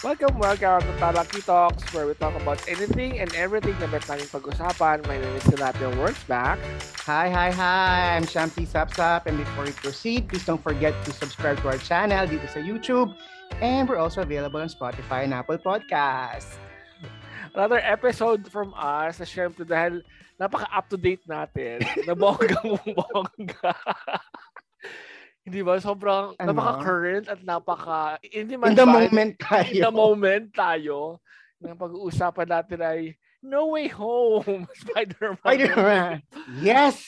Welcome, welcome to Talaki Talks where we talk about anything and everything na bet namin pag-usapan. My name is Tilapia Works back. Hi, hi, hi! I'm Shamsi Sapsap and before we proceed, please don't forget to subscribe to our channel dito sa YouTube and we're also available on Spotify and Apple Podcasts. Another episode from us na syempre dahil napaka-up-to-date natin na bonggang-bongga. Hindi ba? Sobrang Ano? napaka-current at napaka... Hindi man In the ba- moment tayo. In the moment tayo. Ng pag-uusapan natin ay No Way Home, Spider-Man. Spider-Man. Yes!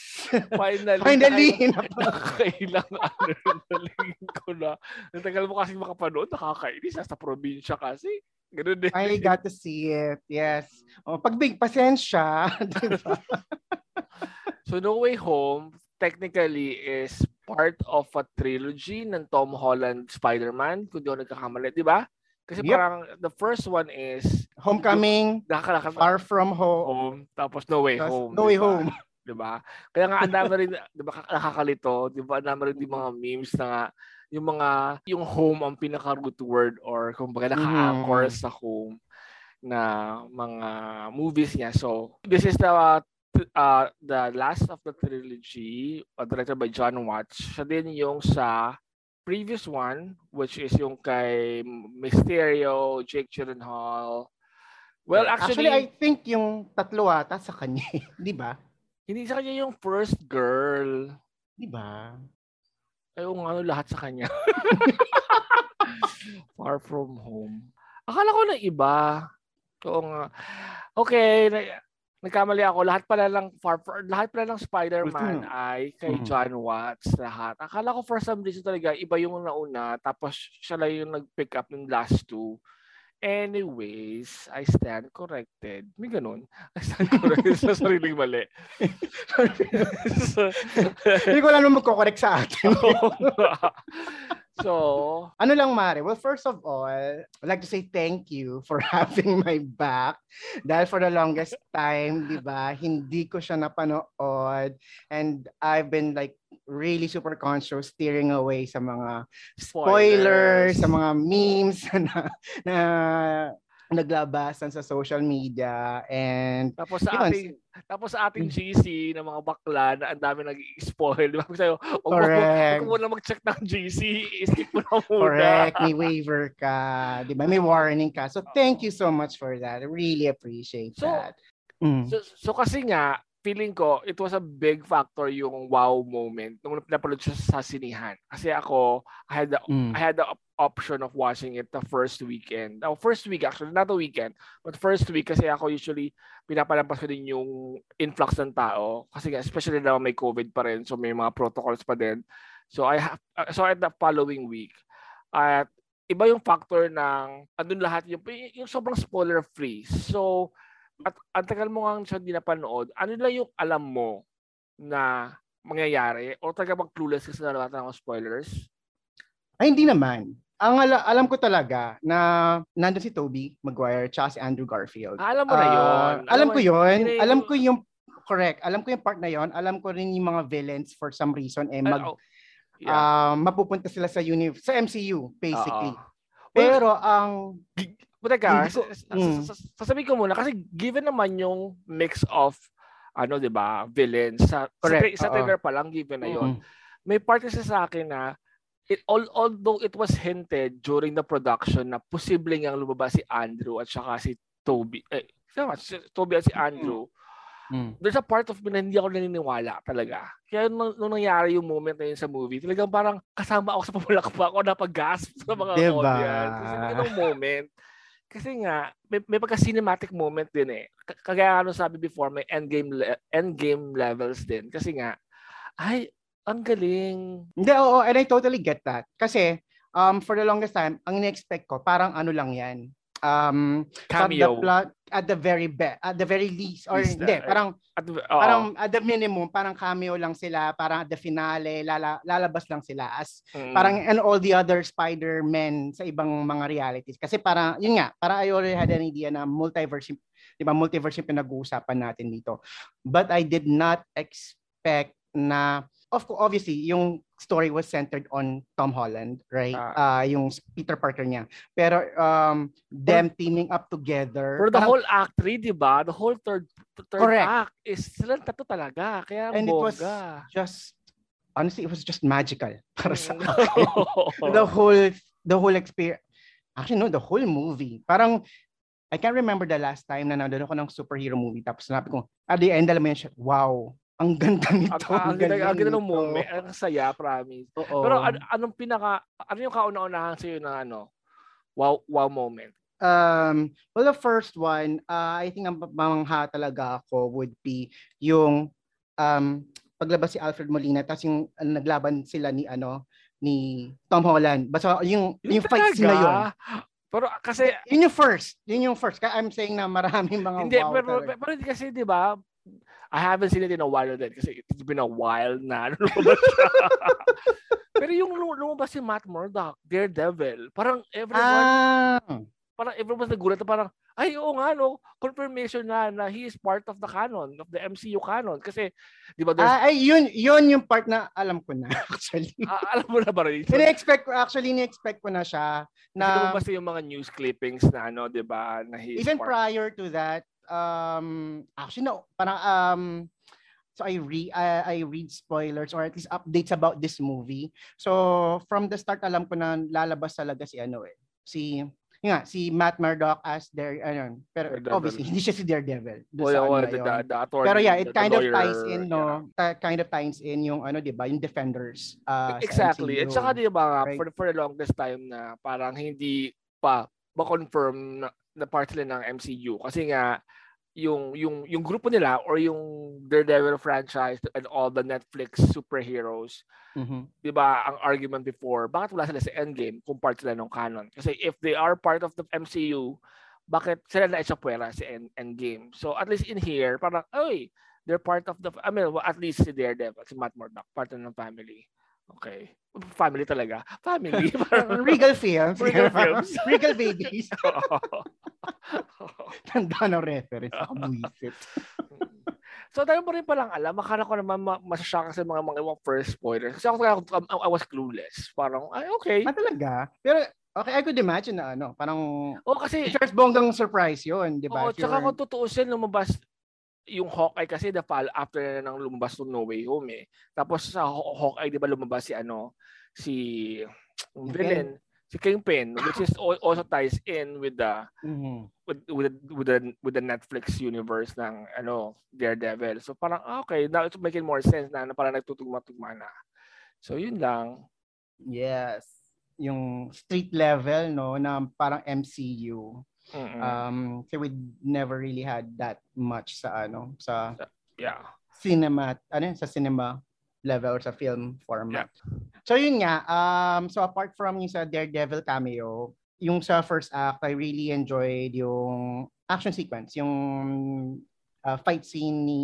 Finally. Finally! Nakailang ano nalingin ko na. Ang tagal mo kasi makapanood, nakakainis. Nasa probinsya kasi. Ganun din. I got to see it. Yes. Oh, pag big pasensya, di ba? So No Way Home technically is part of a trilogy ng Tom Holland Spider-Man, kung di ako nagkakamali, di ba? Kasi Yep. parang the first one is Homecoming, nakakalakad Far From Home, home, tapos No Way Home. No Way di ba? Home. Di ba? Kaya nga ang dami rin, di ba, nakakalito, di ba, ang dami rin yung mga memes na nga, yung mga, yung home ang pinaka-root word or kumbaga naka-anchor Mhm. sa home na mga movies niya. So, this is the uh, uh, the last of the trilogy uh, directed by John Watts. Siya din yung sa previous one, which is yung kay Mysterio, Jake Gyllenhaal. Well, actually, I think yung tatlo ata sa kanya. di ba? hindi sa kanya yung first girl. Di ba? Ay, yung ano, lahat sa kanya. Far from home. Akala ko na iba. Oo nga. Okay, nagkamali ako. Lahat pala lang far, far lahat pala ng Spider-Man ay kay Mhm. John Watts lahat. Akala ko for some reason talaga iba yung nauna tapos siya lang yung nag-pick up ng last two. Anyways, I stand corrected. May ganun. I stand corrected sa sariling mali. Hindi ko alam magkokorek sa atin. so, ano lang, Mare? Well, first of all, I'd like to say thank you for having my back. Dahil for the longest time, di ba, hindi ko siya napanood. And I've been like really super conscious steering away sa mga spoilers, sa mga memes na, na naglabas sa social media. And Tapos sa Yun. ating tapos sa ating GC ng mga bakla na ang dami nag-spoil. Di ba? Sabi ko, Correct. huwag mo na mag-check ng GC. Skip mo na muna. correct, may waiver ka, di ba? May warning ka. So thank you so much for that. I really appreciate So, that. Mm. So, so kasi nga, feeling ko, it was a big factor yung wow moment nung napanood siya sa sinihan. Kasi ako, I had the, Mm. I had the op- option of watching it the first weekend. Oh, first week actually, not the weekend, but first week kasi ako usually pinapalampas ko din yung influx ng tao. Kasi especially na may COVID pa rin, so may mga protocols pa din. So I have, so at the following week, at iba yung factor ng andun lahat yung, yung sobrang spoiler free. So, at ang tagal mo nga siya hindi napanood, ano lang yung alam mo na mangyayari? O taga bang clueless ka sa lahat ng spoilers? Ay, hindi naman. Ang ala- alam ko talaga na nandun si Toby Maguire tsaka si Andrew Garfield. Ah, alam mo na yun. Ah, alam ko yun. yung- Alam ko yung correct. Alam ko yung part na yon. Alam ko rin yung mga villains for some reason eh mag oh, yeah. ah, mapupunta sila sa uni sa MCU basically. Well, Pero ang But teka, mm. sasabihin ko muna kasi given naman yung mix of ano 'di ba, villains sa Correct, sa, sa trailer pa lang given na yon. Mm. May part kasi sa akin na it all although it was hinted during the production na posibleng ang lumabas si Andrew at saka si Toby eh si Toby at si Andrew. Mm. There's a part of me na hindi ako naniniwala talaga. Kaya nung, nung nangyari yung moment na yun sa movie, talagang parang kasama ako sa pamulakpak ako napag-gasp sa mga Diba? audience. Kasi ganung moment. Kasi nga, may, may pagka-cinematic moment din eh. K- Kagaya ano sabi before, may endgame, le- endgame levels din. Kasi nga, ay, ang galing. Hindi, oo, and I totally get that. Kasi, um, for the longest time, ang in-expect ko, parang ano lang yan. Um, Cameo. plot, at the very be, at the very least, or Least, hindi, uh, parang, At, oo. parang at the minimum, parang cameo lang sila, parang at the finale, lala, lalabas lang sila as, Mm. parang, and all the other Spider-Men sa ibang mga realities. Kasi parang, yun nga, parang I already had an idea na multiverse, di ba, multiverse yung pinag-uusapan natin dito. But I did not expect na of course, obviously, yung story was centered on Tom Holland, right? Ah. Uh, yung Peter Parker niya. Pero um, them teaming up together. For the parang- whole act 3, di ba? The whole third third Correct. act is sila tatlo talaga. Kaya And it was bongga. just, honestly, it was just magical para sa Mm. akin. the whole, the whole experience. Actually, no, the whole movie. Parang, I can't remember the last time na nanonood ako ng superhero movie. Tapos sinabi ko, at the end, alam mo yun wow, ang ganda nito. ang, ang, ganda, ang ganda ng nito." moment. Ang saya, promise. Oo. Pero an- anong pinaka, ano yung kauna-unahan sa'yo na ano, wow, wow moment? Um, well, the first one, uh, I think ang mamangha talaga ako would be yung um, paglabas si Alfred Molina tapos yung uh, naglaban sila ni ano ni Tom Holland. Basta yung yung, fight scene na yun. Pero kasi, Yun yung first. Yun yung first. Kaya I'm saying na maraming mga hindi, wow pero, talaga. pero hindi kasi, di ba, I haven't seen it in a while din kasi it's been a while na ano pero yung lum- lumabas si Matt Murdock, Daredevil, parang everyone, Ah, parang everyone nagulat na parang, ay oo nga no, confirmation na na he is part of the canon, of the MCU canon. Kasi, di ba, ah, ay, yun, yun yung part na alam ko na actually. ah, alam mo na ba rin? Ini-expect ko, actually, ni-expect ko na siya Na, na yung mga news clippings na ano, di ba, na he is even part. prior to that, um, actually no, parang um, so I read I, I read spoilers or at least updates about this movie. So from the start alam ko na lalabas talaga si ano eh, si nga, si Matt Murdock as their ano, pero Daredevil. obviously hindi siya si Daredevil. Oh, sa yeah, ano well, na the, the, the attorney, Pero yeah, it the- the kind of lawyer, ties in, yeah. no? Ta- kind of ties in yung ano, 'di ba, yung Defenders. uh, Exactly. At saka di ba Right. for, for the longest time na parang hindi pa ma-confirm na, na part sila ng MCU. Kasi nga, yung yung yung grupo nila or yung Daredevil franchise and all the Netflix superheroes, Mhm. 'di ba, ang argument before, bakit wala sila sa Endgame kung part sila ng canon? Kasi if they are part of the MCU, bakit sila na isapwera sa End, Endgame? So at least in here, parang, oy, they're part of the, I mean, well, at least si Daredevil, si Matt Murdock, part ng family. Okay. Family talaga. Family. Regal Films. Regal Films. Regal Babies. Tanda ng reference. Ako buisit. so, dahil mo rin palang alam, akala ko naman ma- masashock sa mga mga ibang first spoilers. Kasi ako, ako, I was clueless. Parang, ay, okay. Ah, talaga? Pero, okay, I could imagine na ano, parang, O kasi, first bonggang surprise yun, di ba? Oo, If tsaka kung tutuusin, lumabas yung Hawkeye kasi the fall after na nang lumabas to No Way Home eh. Tapos sa Haw- Hawkeye, di ba lumabas si ano, si villain, si Kingpin, which is al- also ties in with the Mhm. with with the, with the with the Netflix universe ng ano Daredevil. So parang ah, okay, now it's making more sense na, na parang nagtutugma-tugma na. So yun lang. Yes. Yung street level, no, na parang MCU. Mm-mm. Um, so we never really had that much sa ano, sa yeah. cinema, ano sa cinema level sa film format. So yun nga, um, so apart from yung sa Daredevil cameo, yung sa first act, I really enjoyed yung action sequence, yung uh, fight scene ni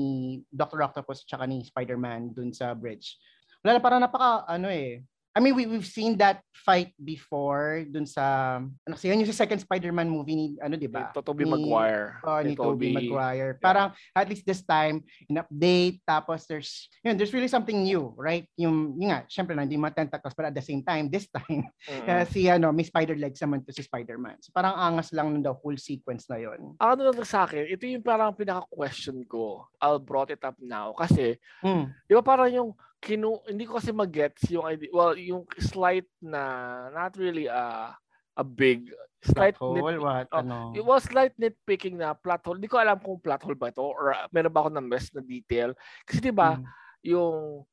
Dr. Octopus at ni Spider-Man dun sa bridge. Wala na, parang napaka, ano eh, I mean, we, we've seen that fight before dun sa, ano kasi yun yung sa second Spider-Man movie ni, ano, di ba? Ni Tobey Maguire. Oh, ni Tobey Maguire. Parang at least this time, in update, tapos there's, yun, there's really something new, right? Yung, yun nga, syempre, hindi mga tentacles, but at the same time, this time, Mm-mm. uh, si, ano, may spider legs naman to si Spider-Man. So parang angas lang nung the whole sequence na yun. Ano lang sa akin, ito yung parang pinaka-question ko. I'll brought it up now. Kasi, Mm. di ba parang yung kinu hindi ko kasi mag-gets yung idea. Well, yung slight na not really a a big slight hole, nit, what, oh, ano. it was slight nitpicking na plot hole. Hindi ko alam kung plot hole ba ito or uh, meron ba ako ng best na detail. Kasi di ba, Mm. yung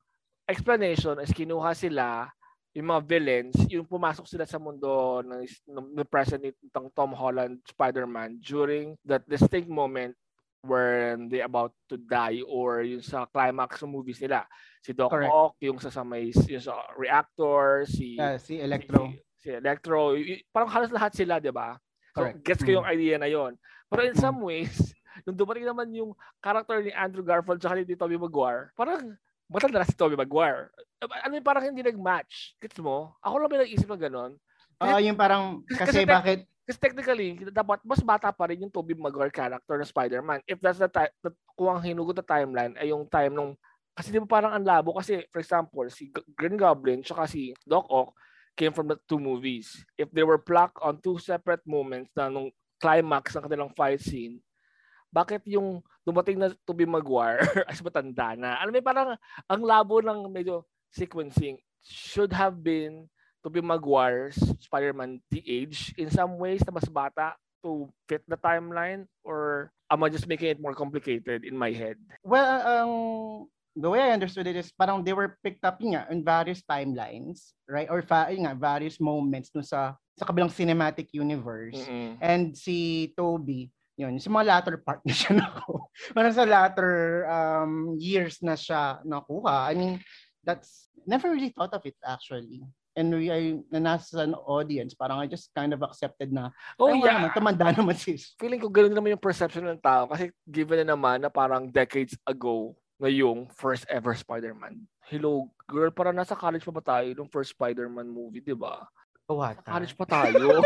explanation is kinuha sila yung mga villains, yung pumasok sila sa mundo ng, ng, ng present nitong Tom Holland Spider-Man during that distinct moment when they about to die or yung sa climax ng movies nila. Si Doc Correct. Ock, yung sa, sa may yung sa reactor, si Ah, si Electro. si, si Electro, parang halos lahat sila, 'di ba? So, Correct. gets ko yung idea na yon. Pero in Mm. some ways, nung dumating naman yung character ni Andrew Garfield tsaka ni Tobey Maguire, parang matanda na si Tobey Maguire. Ano yung parang hindi nag-match? Gets mo? Ako lang may nag-isip ng ganon. Ah, yung parang, kasi kasi bakit, Kasi technically, dapat mas bata pa rin yung Tobey Maguire character ng Spider-Man. If that's the time, kung ang hinugot na timeline ay yung time nung Kasi di ba parang ang labo kasi for example, si Green Goblin tsaka si Doc Ock came from the two movies. If they were plucked on two separate moments na nung climax ng kanilang fight scene, bakit yung dumating na Tobey Maguire as matanda na? Alam mo, parang ang labo ng medyo sequencing should have been Tobey Maguire's Spider-Man the age in some ways na mas bata to fit the timeline or am I just making it more complicated in my head? Well, um, the way I understood it is parang they were picked up nga in various timelines, right? Or fa- nga, various moments no sa sa kabilang cinematic universe. Mm-mm. And si Toby, yun, sa mga latter part na siya nakuha. Parang sa latter um, years na siya nakuha. I mean, that's, never really thought of it actually. And we ay na nasa an audience, parang I just kind of accepted na, Oh ay, yeah. naman, tumanda naman sis. Feeling ko ganoon naman yung perception ng tao kasi given na naman na parang decades ago na yung first ever Spider-Man. Hello, girl, parang nasa college pa ba tayo nung first Spider-Man movie, di ba? Oh, what? College pa tayo.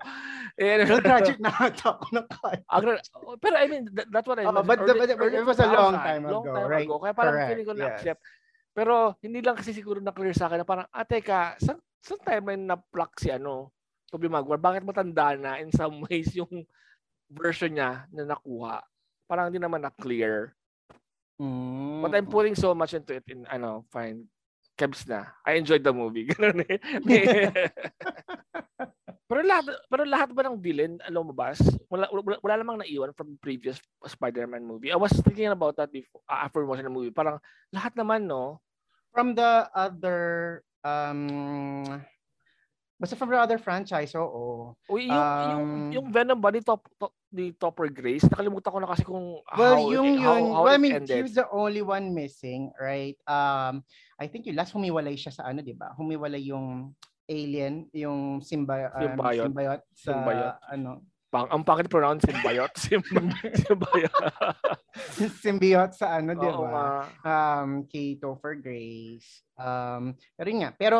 And, Well, graduate na ata ako ng college. Ang gra- pero I mean, that, that's what I Oh, meant. but Early- but early it was a long 2000, time long ago, time right? ago. Kaya parang Correct, feeling ko yes. Pero hindi lang kasi siguro na-clear sa akin na parang, ah, teka, saan, saan timeline na-pluck si ano, Tobey Maguire? Bakit matanda na in some ways yung version niya na nakuha? Parang hindi naman na-clear. Mm. But I'm putting so much into it in, ano, fine. Kebs na. I enjoyed the movie. Ganun eh. pero lahat pero lahat ba ng villain lumabas? Wala, wala, wala namang naiwan from previous Spider-Man movie. I was thinking about that before, uh, after watching the movie. Parang lahat naman, no? From the other, um, basta from the other franchise, oo. O yung, yung, Um, yung Venom ba ni Top, top ni Topper Grace? Nakalimutan ko na kasi kung Well, how, yung it, how, how well, I it mean, ended. he was the only one missing, right? Um, I think yung last humiwalay siya sa ano, di ba? Humiwalay yung alien, yung symbi- um, Symbiote. symbiote sa Symbiote. ano, Pang, ang pangit pronounce, symbiote. Symb- symbiote. symbiote sa ano, di ba? Um, kay Topher Grace. Um, pero yun nga, pero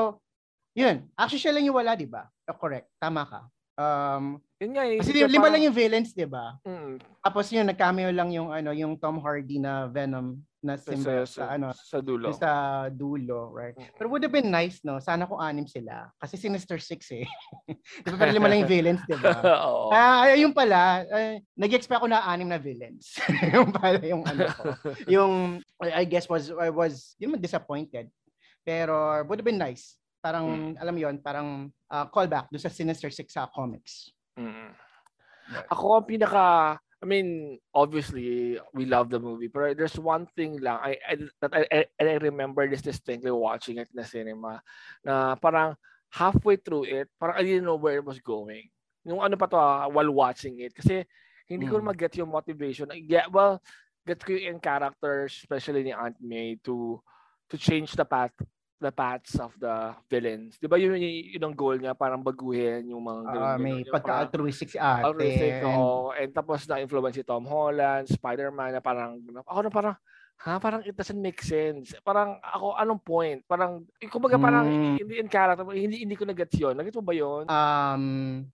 yun, actually siya lang yung wala, di ba? Oh, correct, tama ka. Um, Yun nga eh. kasi Kaya lima parang- lang yung villains, di ba? Mm, Tapos yun, nag-cameo lang yung ano, yung Tom Hardy na Venom na sa, symbiote sa, sa, ano, sa dulo. sa dulo, right? Mm. Pero would have been nice, no? Sana kung anim sila. Kasi Sinister Six eh. di ba pero lima lang yung villains, di ba? Ah, ay, yung pala, ay, nag-expect ako na anim na villains. yung pala yung ano ko. Yung, I guess was, I was, yun disappointed. Pero would have been nice. Parang, alam mo yun, parang uh, callback doon sa Sinister Six sa comics. Mm. Ako ang pinaka I mean, obviously, we love the movie. Pero there's one thing lang I, I that I, I, I remember this distinctly watching it in the cinema na parang halfway through it, parang I didn't know where it was going. Yung ano pa to ah, while watching it. Kasi hindi ko Mm. mag-get yung motivation. Yeah, well, get ko yung characters, especially ni Aunt May, to to change the path the paths of the villains. Di ba yun, yun, yun ang goal niya, parang baguhin yung mga Ah, ganun- may parang- pagka-altruistic si ate. Altruistic, and- oo. And tapos na-influence si Tom Holland, Spider-Man, na parang, ako na parang, ha, parang it doesn't make sense. Parang ako, anong point? Parang, kumbaga parang, Mm. hindi in character, hindi, hindi ko na-gets yun. Nagets mo ba yun? Um,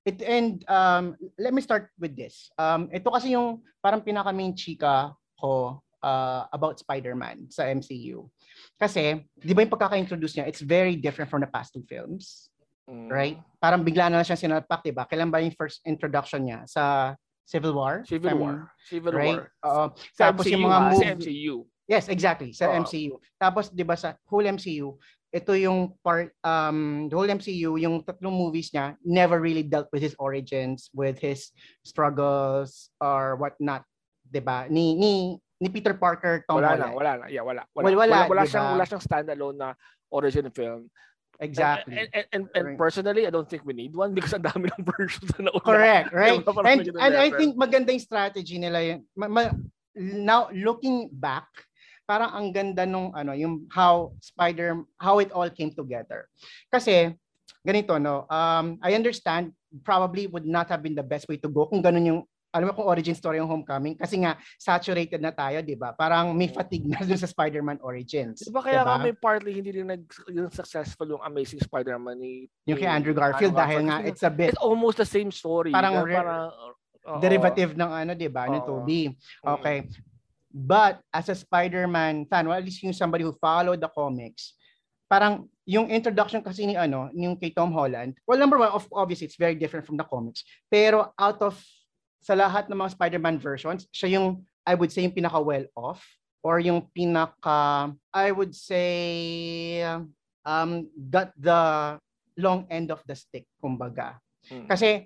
it and um, let me start with this. Um, ito kasi yung parang pinaka main chika ko uh, about Spider-Man sa MCU. Kasi, di ba yung pagkaka-introduce niya, it's very different from the past two films, Mm. right? Parang bigla na lang siya sinalpak, di ba? Kailan ba yung first introduction niya? Sa Civil War? Civil Um, War. Civil Right? War. Oo. Sa tapos MCU, yung mga? Sa movie, MCU. Yes, exactly. Sa Oo. MCU. Tapos 'di ba sa whole MCU, ito yung part um the whole MCU, yung tatlong movies niya never really dealt with his origins, with his struggles or what not, 'di ba? Ni ni ni Peter Parker, Tom Wala Holland. wala na. Yeah, wala. Wala, Well, wala, wala, wala diba? siyang, wala siyang standalone na origin film. Exactly. And, and, and, and Right. personally, I don't think we need one because ang dami ng versions na nauna. Correct, right? And and I think maganda yung strategy nila yun. Ma- ma- now looking back, parang ang ganda nung ano, yung how Spider how it all came together. Kasi ganito no, um I understand probably would not have been the best way to go kung ganun yung alam mo kung origin story yung Homecoming kasi nga saturated na tayo, 'di ba? Parang may fatigue na dun sa Spider-Man Origins. Di ba kaya diba? may partly hindi rin nag yung successful yung Amazing Spider-Man ni yung kay ni Andrew Garfield dahil nga it's a bit it's almost the same story. Parang re- parang oo. derivative ng ano, 'di ba, ng Oo. Toby. Mm. Okay. But as a Spider-Man fan, well, at least yung somebody who followed the comics, parang yung introduction kasi ni ano, yung kay Tom Holland, well, number one, of obviously, it's very different from the comics. Pero out of, sa lahat ng mga Spider-Man versions, siya yung, I would say, yung pinaka well off or yung pinaka, I would say, um, got the long end of the stick, kumbaga. Hmm. Kasi,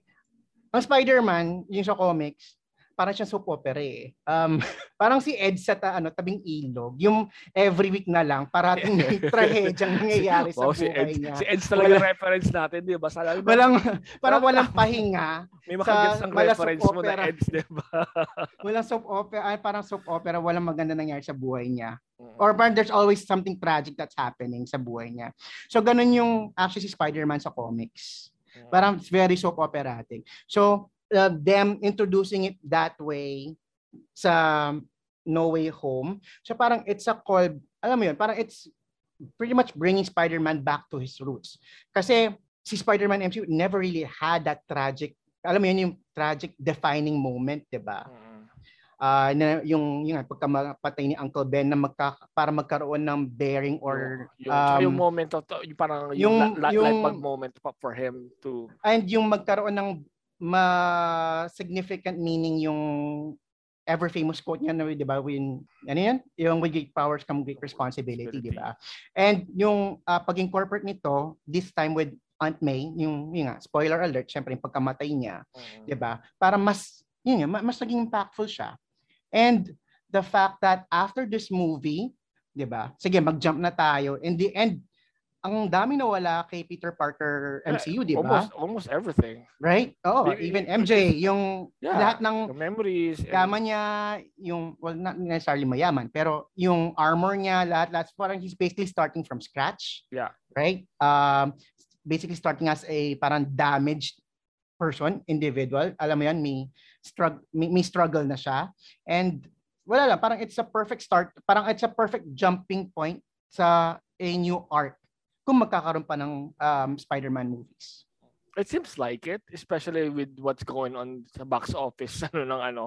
ang Spider-Man, yung sa comics, parang siyang soap opera eh. Um, parang si Ed sa ta, ano, tabing ilog. Yung every week na lang, parating may trahedyang nangyayari sa wow, buhay si Ed, niya. Si Ed talaga Wala, reference natin, di ba? Sa walang, parang walang pahinga. May makagets ang reference mo na Eds, di ba? walang soap opera, ay, parang soap opera, walang maganda nangyayari sa buhay niya. Or parang there's always something tragic that's happening sa buhay niya. So, ganun yung actually si Spider-Man sa comics. Parang very soap operatic. So, uh, them introducing it that way sa No Way Home. So parang it's a call, alam mo yun, parang it's pretty much bringing Spider-Man back to his roots. Kasi si Spider-Man MCU never really had that tragic, alam mo yun, yung tragic defining moment, di ba? Mm-hmm. Uh, na yung yung pagkamatay ni Uncle Ben na magka, para magkaroon ng bearing or yung, um, yung moment of yung parang yung, yung, la, yung light moment for him to and yung magkaroon ng ma-significant meaning yung ever famous quote niya na, 'di ba, when ano 'yan? Yung with great powers come great responsibility, 'di ba? And yung uh, paging corporate nito, this time with Aunt May, yung yun nga, spoiler alert, syempre yung pagkamatay niya, mm-hmm. 'di ba? Para mas yun nga, mas naging impactful siya. And the fact that after this movie, 'di ba? Sige, mag-jump na tayo. In the end, ang dami nawala kay Peter Parker MCU, di ba? Almost, almost everything. Right? Oh, even MJ, yung yeah, lahat ng the memories. Gama niya, yung, well, not necessarily mayaman, pero yung armor niya, lahat, lahat, parang he's basically starting from scratch. Yeah. Right? Um, basically starting as a parang damaged person, individual. Alam mo yan, may, struggle, may, may struggle na siya. And wala lang, parang it's a perfect start, parang it's a perfect jumping point sa a new arc kung magkakaroon pa ng um, Spider-Man movies. It seems like it, especially with what's going on sa box office ano ng ano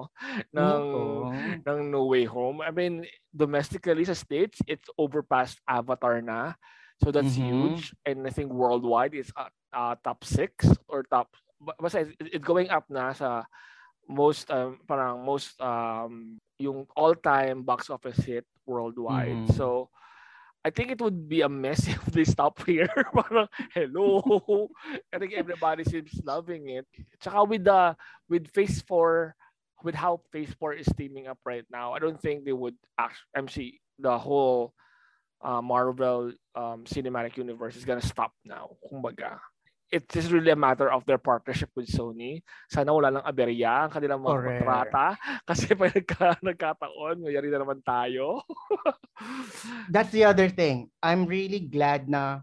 ng oh. ng No Way Home. I mean, domestically sa states, it's overpassed Avatar na. So that's mm-hmm. huge and I think worldwide it's uh, uh, top 6 or top basta it's, it's going up na sa most um, parang most um yung all-time box office hit worldwide. Mm-hmm. So I think it would be a mess if they stop here. Parang, hello. I think everybody seems loving it. Tsaka with the with Phase 4, with how Phase 4 is teaming up right now, I don't think they would actually MC the whole uh, Marvel um, cinematic universe is gonna stop now. Kumbaga it is really a matter of their partnership with Sony. Sana wala lang aberya ang kanilang mga Correct. kontrata. Kasi pag nagka, nagkataon, mayari na naman tayo. That's the other thing. I'm really glad na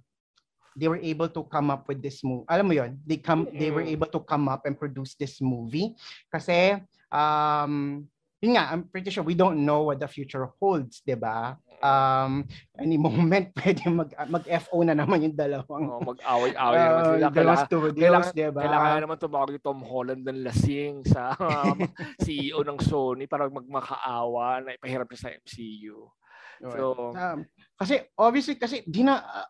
they were able to come up with this movie. Alam mo yon they come mm-hmm. they were able to come up and produce this movie kasi um yun nga, I'm pretty sure we don't know what the future holds, 'di ba? Um, any moment pwede mag mag-FO na naman yung dalawang oh, mag-away-away uh, naman sila. Dalawang studios, kailangan, 'di ba? Kailangan naman tumawag ni Tom Holland ng lasing sa um, CEO ng Sony para magmakaawa na ipahirap siya sa MCU. So, um, kasi obviously kasi di na uh,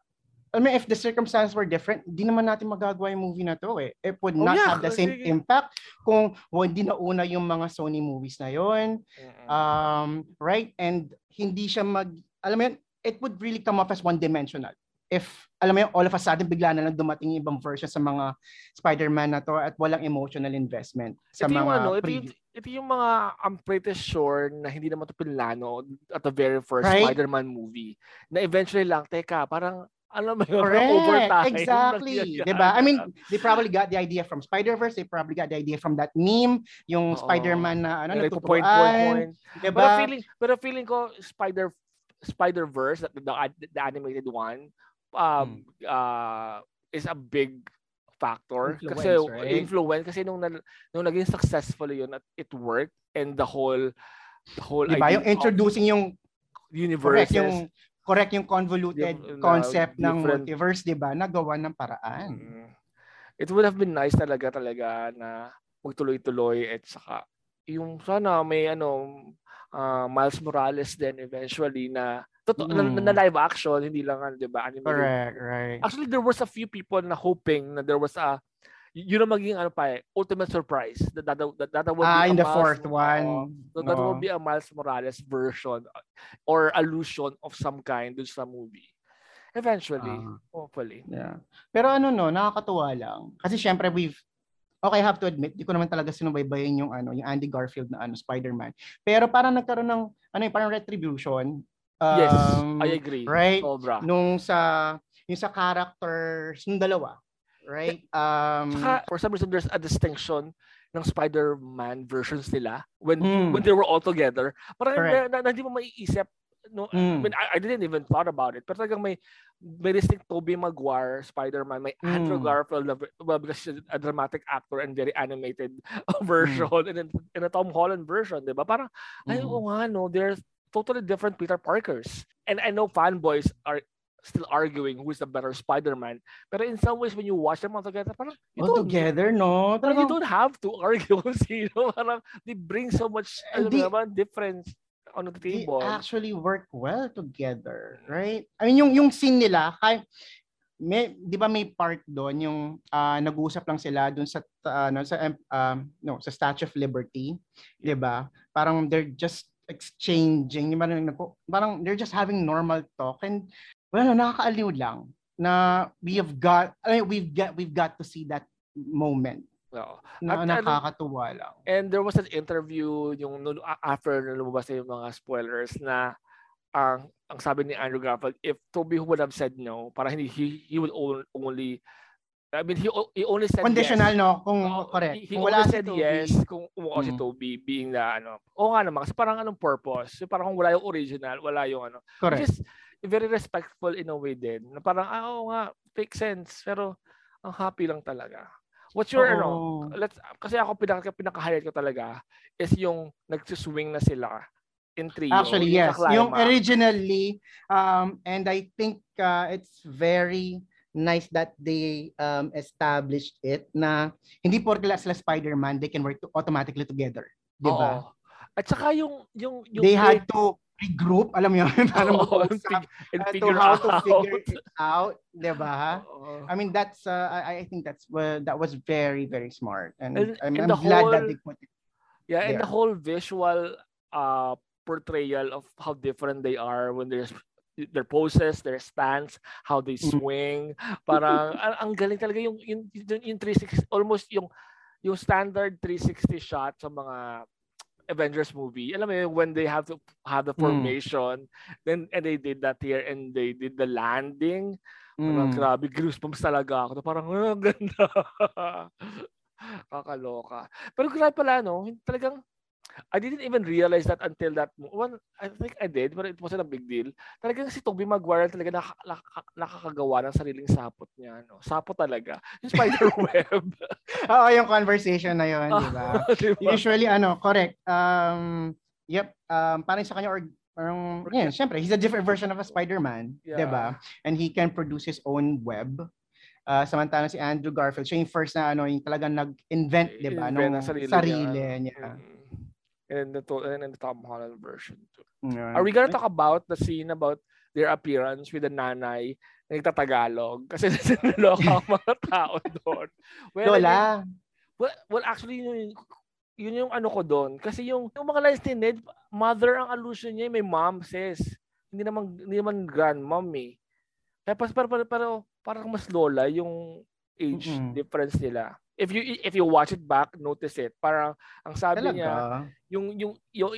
I mean, if the circumstances were different, di naman natin magagawa yung movie na to eh. It would oh, not oh, yeah. have the same impact kung well, hindi na una yung mga Sony movies na yon. Um, right? And hindi siya mag, alam mo yun, it would really come off as one-dimensional. If, alam mo yun, all of a sudden, bigla na lang dumating yung ibang version sa mga Spider-Man na to at walang emotional investment sa ito mga yung, ano, ito, yung, ito yung mga, I'm pretty sure na hindi naman to pinlano at the very first right? Spider-Man movie. Na eventually lang, teka, parang alam mo yun, Correct. overtime. Exactly. diba? I mean, they probably got the idea from Spider-Verse. They probably got the idea from that meme, yung Oo. Spider-Man na ano, like, point, point, point. Diba? Pero feeling, pero feeling ko, Spider Spider-Verse, the, the, the animated one, um, hmm. uh, is a big factor influence, kasi right? influence kasi nung nung naging successful yun at it worked and the whole the whole diba? yung introducing yung universes yung correct yung convoluted yung, concept ng multiverse, 'di ba? Nagawa ng paraan. Mm. It would have been nice talaga talaga na magtuloy-tuloy at saka yung sana may ano uh, Miles Morales din eventually na totoo mm. na, na, live action hindi lang ano 'di ba animated. Correct, right. Actually there was a few people na hoping na there was a yun ang maging ano pa eh, ultimate surprise. That, that, that, that will ah, be in the Miles, fourth one. Uh, that no. will be a Miles Morales version or allusion of some kind dun sa movie. Eventually, uh, hopefully. Yeah. Pero ano no, nakakatuwa lang. Kasi syempre we've okay, I have to admit, di ko naman talaga sinubaybayin yung ano, yung Andy Garfield na ano, Spider-Man. Pero parang nagkaroon ng ano, yung parang retribution. Um, yes, I agree. Right? Sobra. Nung sa yung sa characters ng dalawa. Right? Um Saka, for some reason there's a distinction ng Spider-Man versions nila when mm. when they were all together. Parang na, na, na, hindi mo maiisip no mm. I mean I, I didn't even thought about it pero talagang may may distinct Tobey Maguire Spider-Man may mm. Andrew Garfield well, because he's a dramatic actor and very animated version mm. and then in a Tom Holland version di ba parang mm. ay oo nga no there's totally different Peter Parkers and I know fanboys are still arguing who's the better Spider-Man. Pero in some ways, when you watch them all together, parang you all together, no? Parang you don't have to argue kung sino. Parang they bring so much ano naman, difference on the table. They actually work well together, right? I mean, yung yung scene nila, kay may 'di ba may part doon yung uh, nag-uusap lang sila doon sa uh, no sa um, no sa Statue of Liberty, 'di ba? Parang they're just exchanging, yung parang, parang they're just having normal talk and well, nakakaaliw lang na we have got I mean, we've got we've got to see that moment No. Na, At, nakakatuwa lang. And there was an interview yung after na lumabas na yung mga spoilers na ang ang sabi ni Andrew Garfield, if Toby would have said no, para hindi he, he would only I mean, he, he only said Conditional, yes. no? Kung uh, correct. He, he kung wala said si yes kung umuo mm. si Toby being the ano. O nga naman, kasi parang anong purpose? Parang kung wala yung original, wala yung ano. Correct. Which is very respectful in a way din. Na parang, ah, oo nga, make sense. Pero, ang happy lang talaga. What's your ano? Let's kasi ako pinaka pinaka-highlight ko talaga is yung nagsuswing na sila in trio. Actually, yes. Yung originally um and I think uh, it's very nice that they um established it na hindi porke sila Spider-Man they can work to automatically together. 'Di ba? At saka yung yung yung they had to regroup, alam mo yun, paano oh, fig- and figure to how out. to figure it out, 'di ba? Oh. I mean that's uh, I, I think that's well, that was very very smart and, and I'm, and I'm glad whole, that they put it. Yeah, there. and the whole visual uh portrayal of how different they are when there's their poses, their stance, how they mm. swing. Parang ang, ang galing talaga yung yung, yung 360 almost yung yung standard 360 shot sa mga Avengers movie. Alam mo yun, when they have to have the hmm. formation, mm. then and they did that here and they did the landing. Mm. Parang grabe, goosebumps talaga ako. Parang, oh, ganda. Kakaloka. Pero grabe pala, no? Talagang, I didn't even realize that until that one. I think I did, but it wasn't a big deal. Talagang si Tobey Maguire talaga nak- nak- nakakagawa ng sariling sapot niya. No? Sapot talaga. Yung spider web. Oo, yung conversation na yun, di ba? diba? Usually, ano, correct. Um, yep, um, parang sa kanya, or, parang, yeah, syempre, he's a different version of a Spider-Man, yeah. di ba? And he can produce his own web. Uh, samantalang si Andrew Garfield, siya yung first na ano, yung talagang nag-invent, di ba? Nung sarili, sarili niya. niya. Mm and the and the Tom Holland version too. Yeah. Are we gonna talk about the scene about their appearance with the nanay na nagtatagalog? Kasi niloko ang mga tao doon. Well, Lola. well, well, actually, yun, yun yung ano ko doon. Kasi yung, yung mga lines ni Ned, mother ang allusion niya, may mom says. Hindi naman, hindi naman grandmom eh. Tapos pero, pero, pero parang mas lola yung age mm-hmm. difference nila if you if you watch it back, notice it. Parang ang sabi Talaga? niya, yung yung yung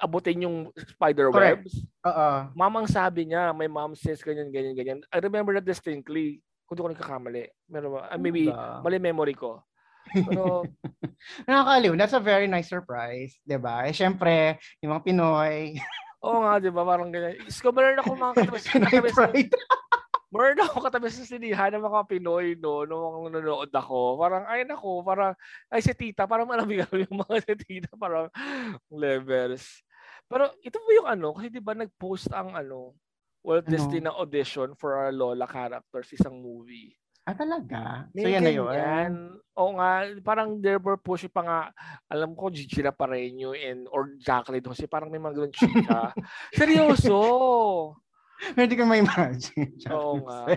abutin yung spider Correct. webs. Oo. Mamang sabi niya, my mom says ganyan ganyan ganyan. I remember that distinctly. Kung di ko nagkakamali. Meron ba? Uh, maybe Talaga? mali memory ko. Pero nakakaliw. That's a very nice surprise, 'di ba? Eh syempre, yung mga Pinoy. Oo nga, 'di ba? Parang ganyan. Isko meron ako mga katabi. More na ako katabi sa sinihan ng mga Pinoy, no, nung nanonood ako. Parang, ay nako, parang, ay si tita, parang malamig yung mga si tita, parang levels. Pero ito po yung ano, kasi di ba nag-post ang ano, Walt ano? Disney na audition for our Lola characters, isang movie. Ah, talaga? May so, yan na yun. ganyan. Oo nga, parang they were pushing pa nga, alam ko, Gigi Pareño and or Jacqueline kasi parang may mga ganun chika. Seryoso! Hindi ko ma-imagine. Oo nga.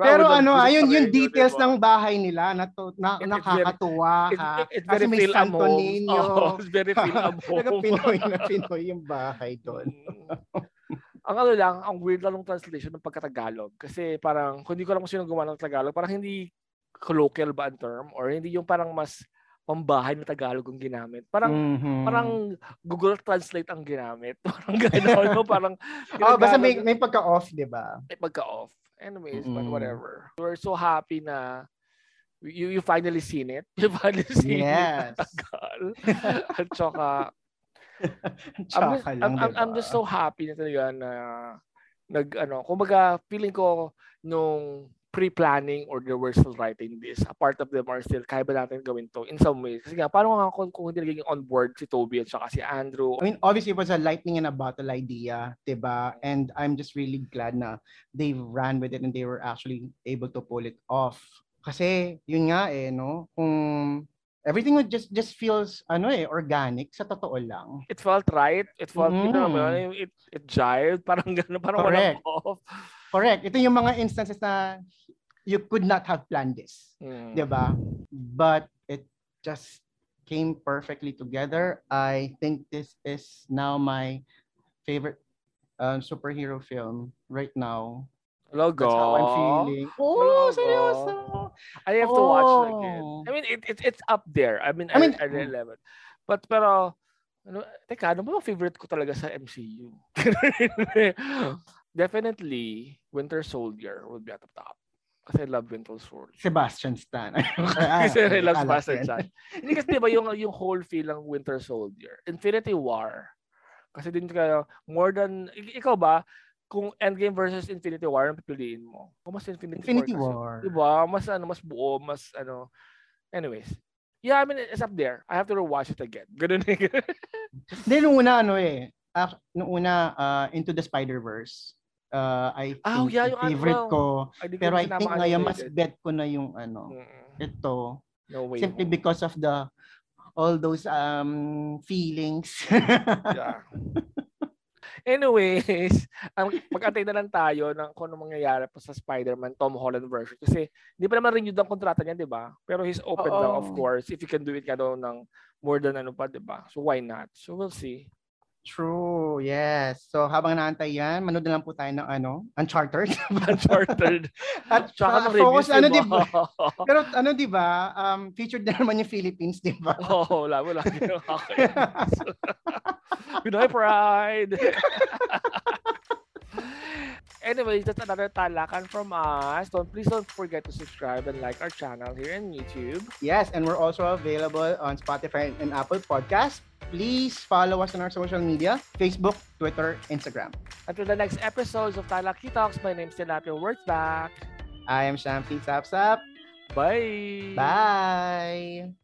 Pero ano, ayun yung details ng bahay nila na, to, na It- nakakatuwa It, ha. it, it's Kasi very may Santo. Niño. Oo, it's very feel Talaga home. Pinoy na Pinoy yung bahay doon. Mm. ang ano lang, ang weird lang ng translation ng pagkatagalog. Kasi parang, kung hindi ko alam kung sino gumawa ng Tagalog, parang hindi colloquial ba ang term? Or hindi yung parang mas pambahay na Tagalog ang ginamit. Parang, Mhm. parang Google Translate ang ginamit. Parang gano'n, no? Parang, Oh, basta may, may pagka-off, di ba? may pagka-off. Anyways, but Mm. whatever. We're so happy na you, you finally seen it. You finally seen Yes. it. Tagal. At saka, I'm just, lang, I'm, I'm, di I'm just so happy na talaga na nag ano, kumbaga feeling ko nung pre-planning or they were still writing this, a part of them are still, kaya ba natin gawin to in some ways? Kasi nga, paano nga kung, kung hindi naging on board si Toby at saka si Andrew? I mean, obviously, it was a lightning in a bottle idea, diba? And I'm just really glad na they ran with it and they were actually able to pull it off. Kasi, yun nga eh, no? Kung everything would just just feels, ano eh, organic, sa totoo lang. It felt right. It felt, you know, Mm. it, it jived. Parang gano'n, parang Correct. walang off. Correct. Ito yung mga instances na you could not have planned this. Mm. diba? But it just came perfectly together. I think this is now my favorite um, superhero film right now. Logo. That's how I'm feeling. Oh, Talaga? seryoso. I have to watch it again. Oh. I mean, it, it, it's up there. I mean, I I, mean- I, really love it. But, pero, ano, teka, ano ba favorite ko talaga sa MCU? Definitely, Winter Soldier would be at the top. Kasi I love Winter Soldier. Sebastian Stan. Kasi I love Sebastian. Stan. Hindi kasi diba yung, yung whole feel ng Winter Soldier. Infinity War. Kasi din ka, more than, ik- ikaw ba, kung Endgame versus Infinity War, ang pipiliin mo? O mas Infinity, Infinity War? kasi. War. Diba? Mas ano, mas buo, mas ano. Anyways. Yeah, I mean, it's up there. I have to rewatch it again. Ganun eh. Hindi, nung una, ano eh, ac- nung una, uh, Into the Spider-Verse. Uh, I think Oh, yeah, yung ano, favorite ko. Di ko Pero I think ano ngayon, mas bet ko na yung ano, Mm, ito. No way. simply because of the all those um feelings. Yeah. Anyways, ang mag-antay na lang tayo ng kung ano mangyayari pa sa Spider-Man Tom Holland version. Kasi hindi pa naman renewed ang kontrata niya, di ba? Pero he's open daw, of Oo. course, if you can do it ka daw ng more than ano pa, di ba? So why not? So we'll see. True, yes. So habang naantay yan, manood na lang po tayo ng ano, Uncharted. Uncharted. At Tsaka uh, focus, ano, di ba? Pero ano, di ba? Um, featured na naman yung Philippines, di ba? Oo, wala, wala. Okay. Pinoy pride. Anyways, that's another talakan from us. Don't please don't forget to subscribe and like our channel here in YouTube. yes, and we're also available on Spotify and Apple Podcast. Please follow us on our social media, Facebook, Twitter, Instagram. Until the next episodes of Talaki Talks, my name is Tilapia Words Back. I am Shamfi Sapsap. Bye. Bye!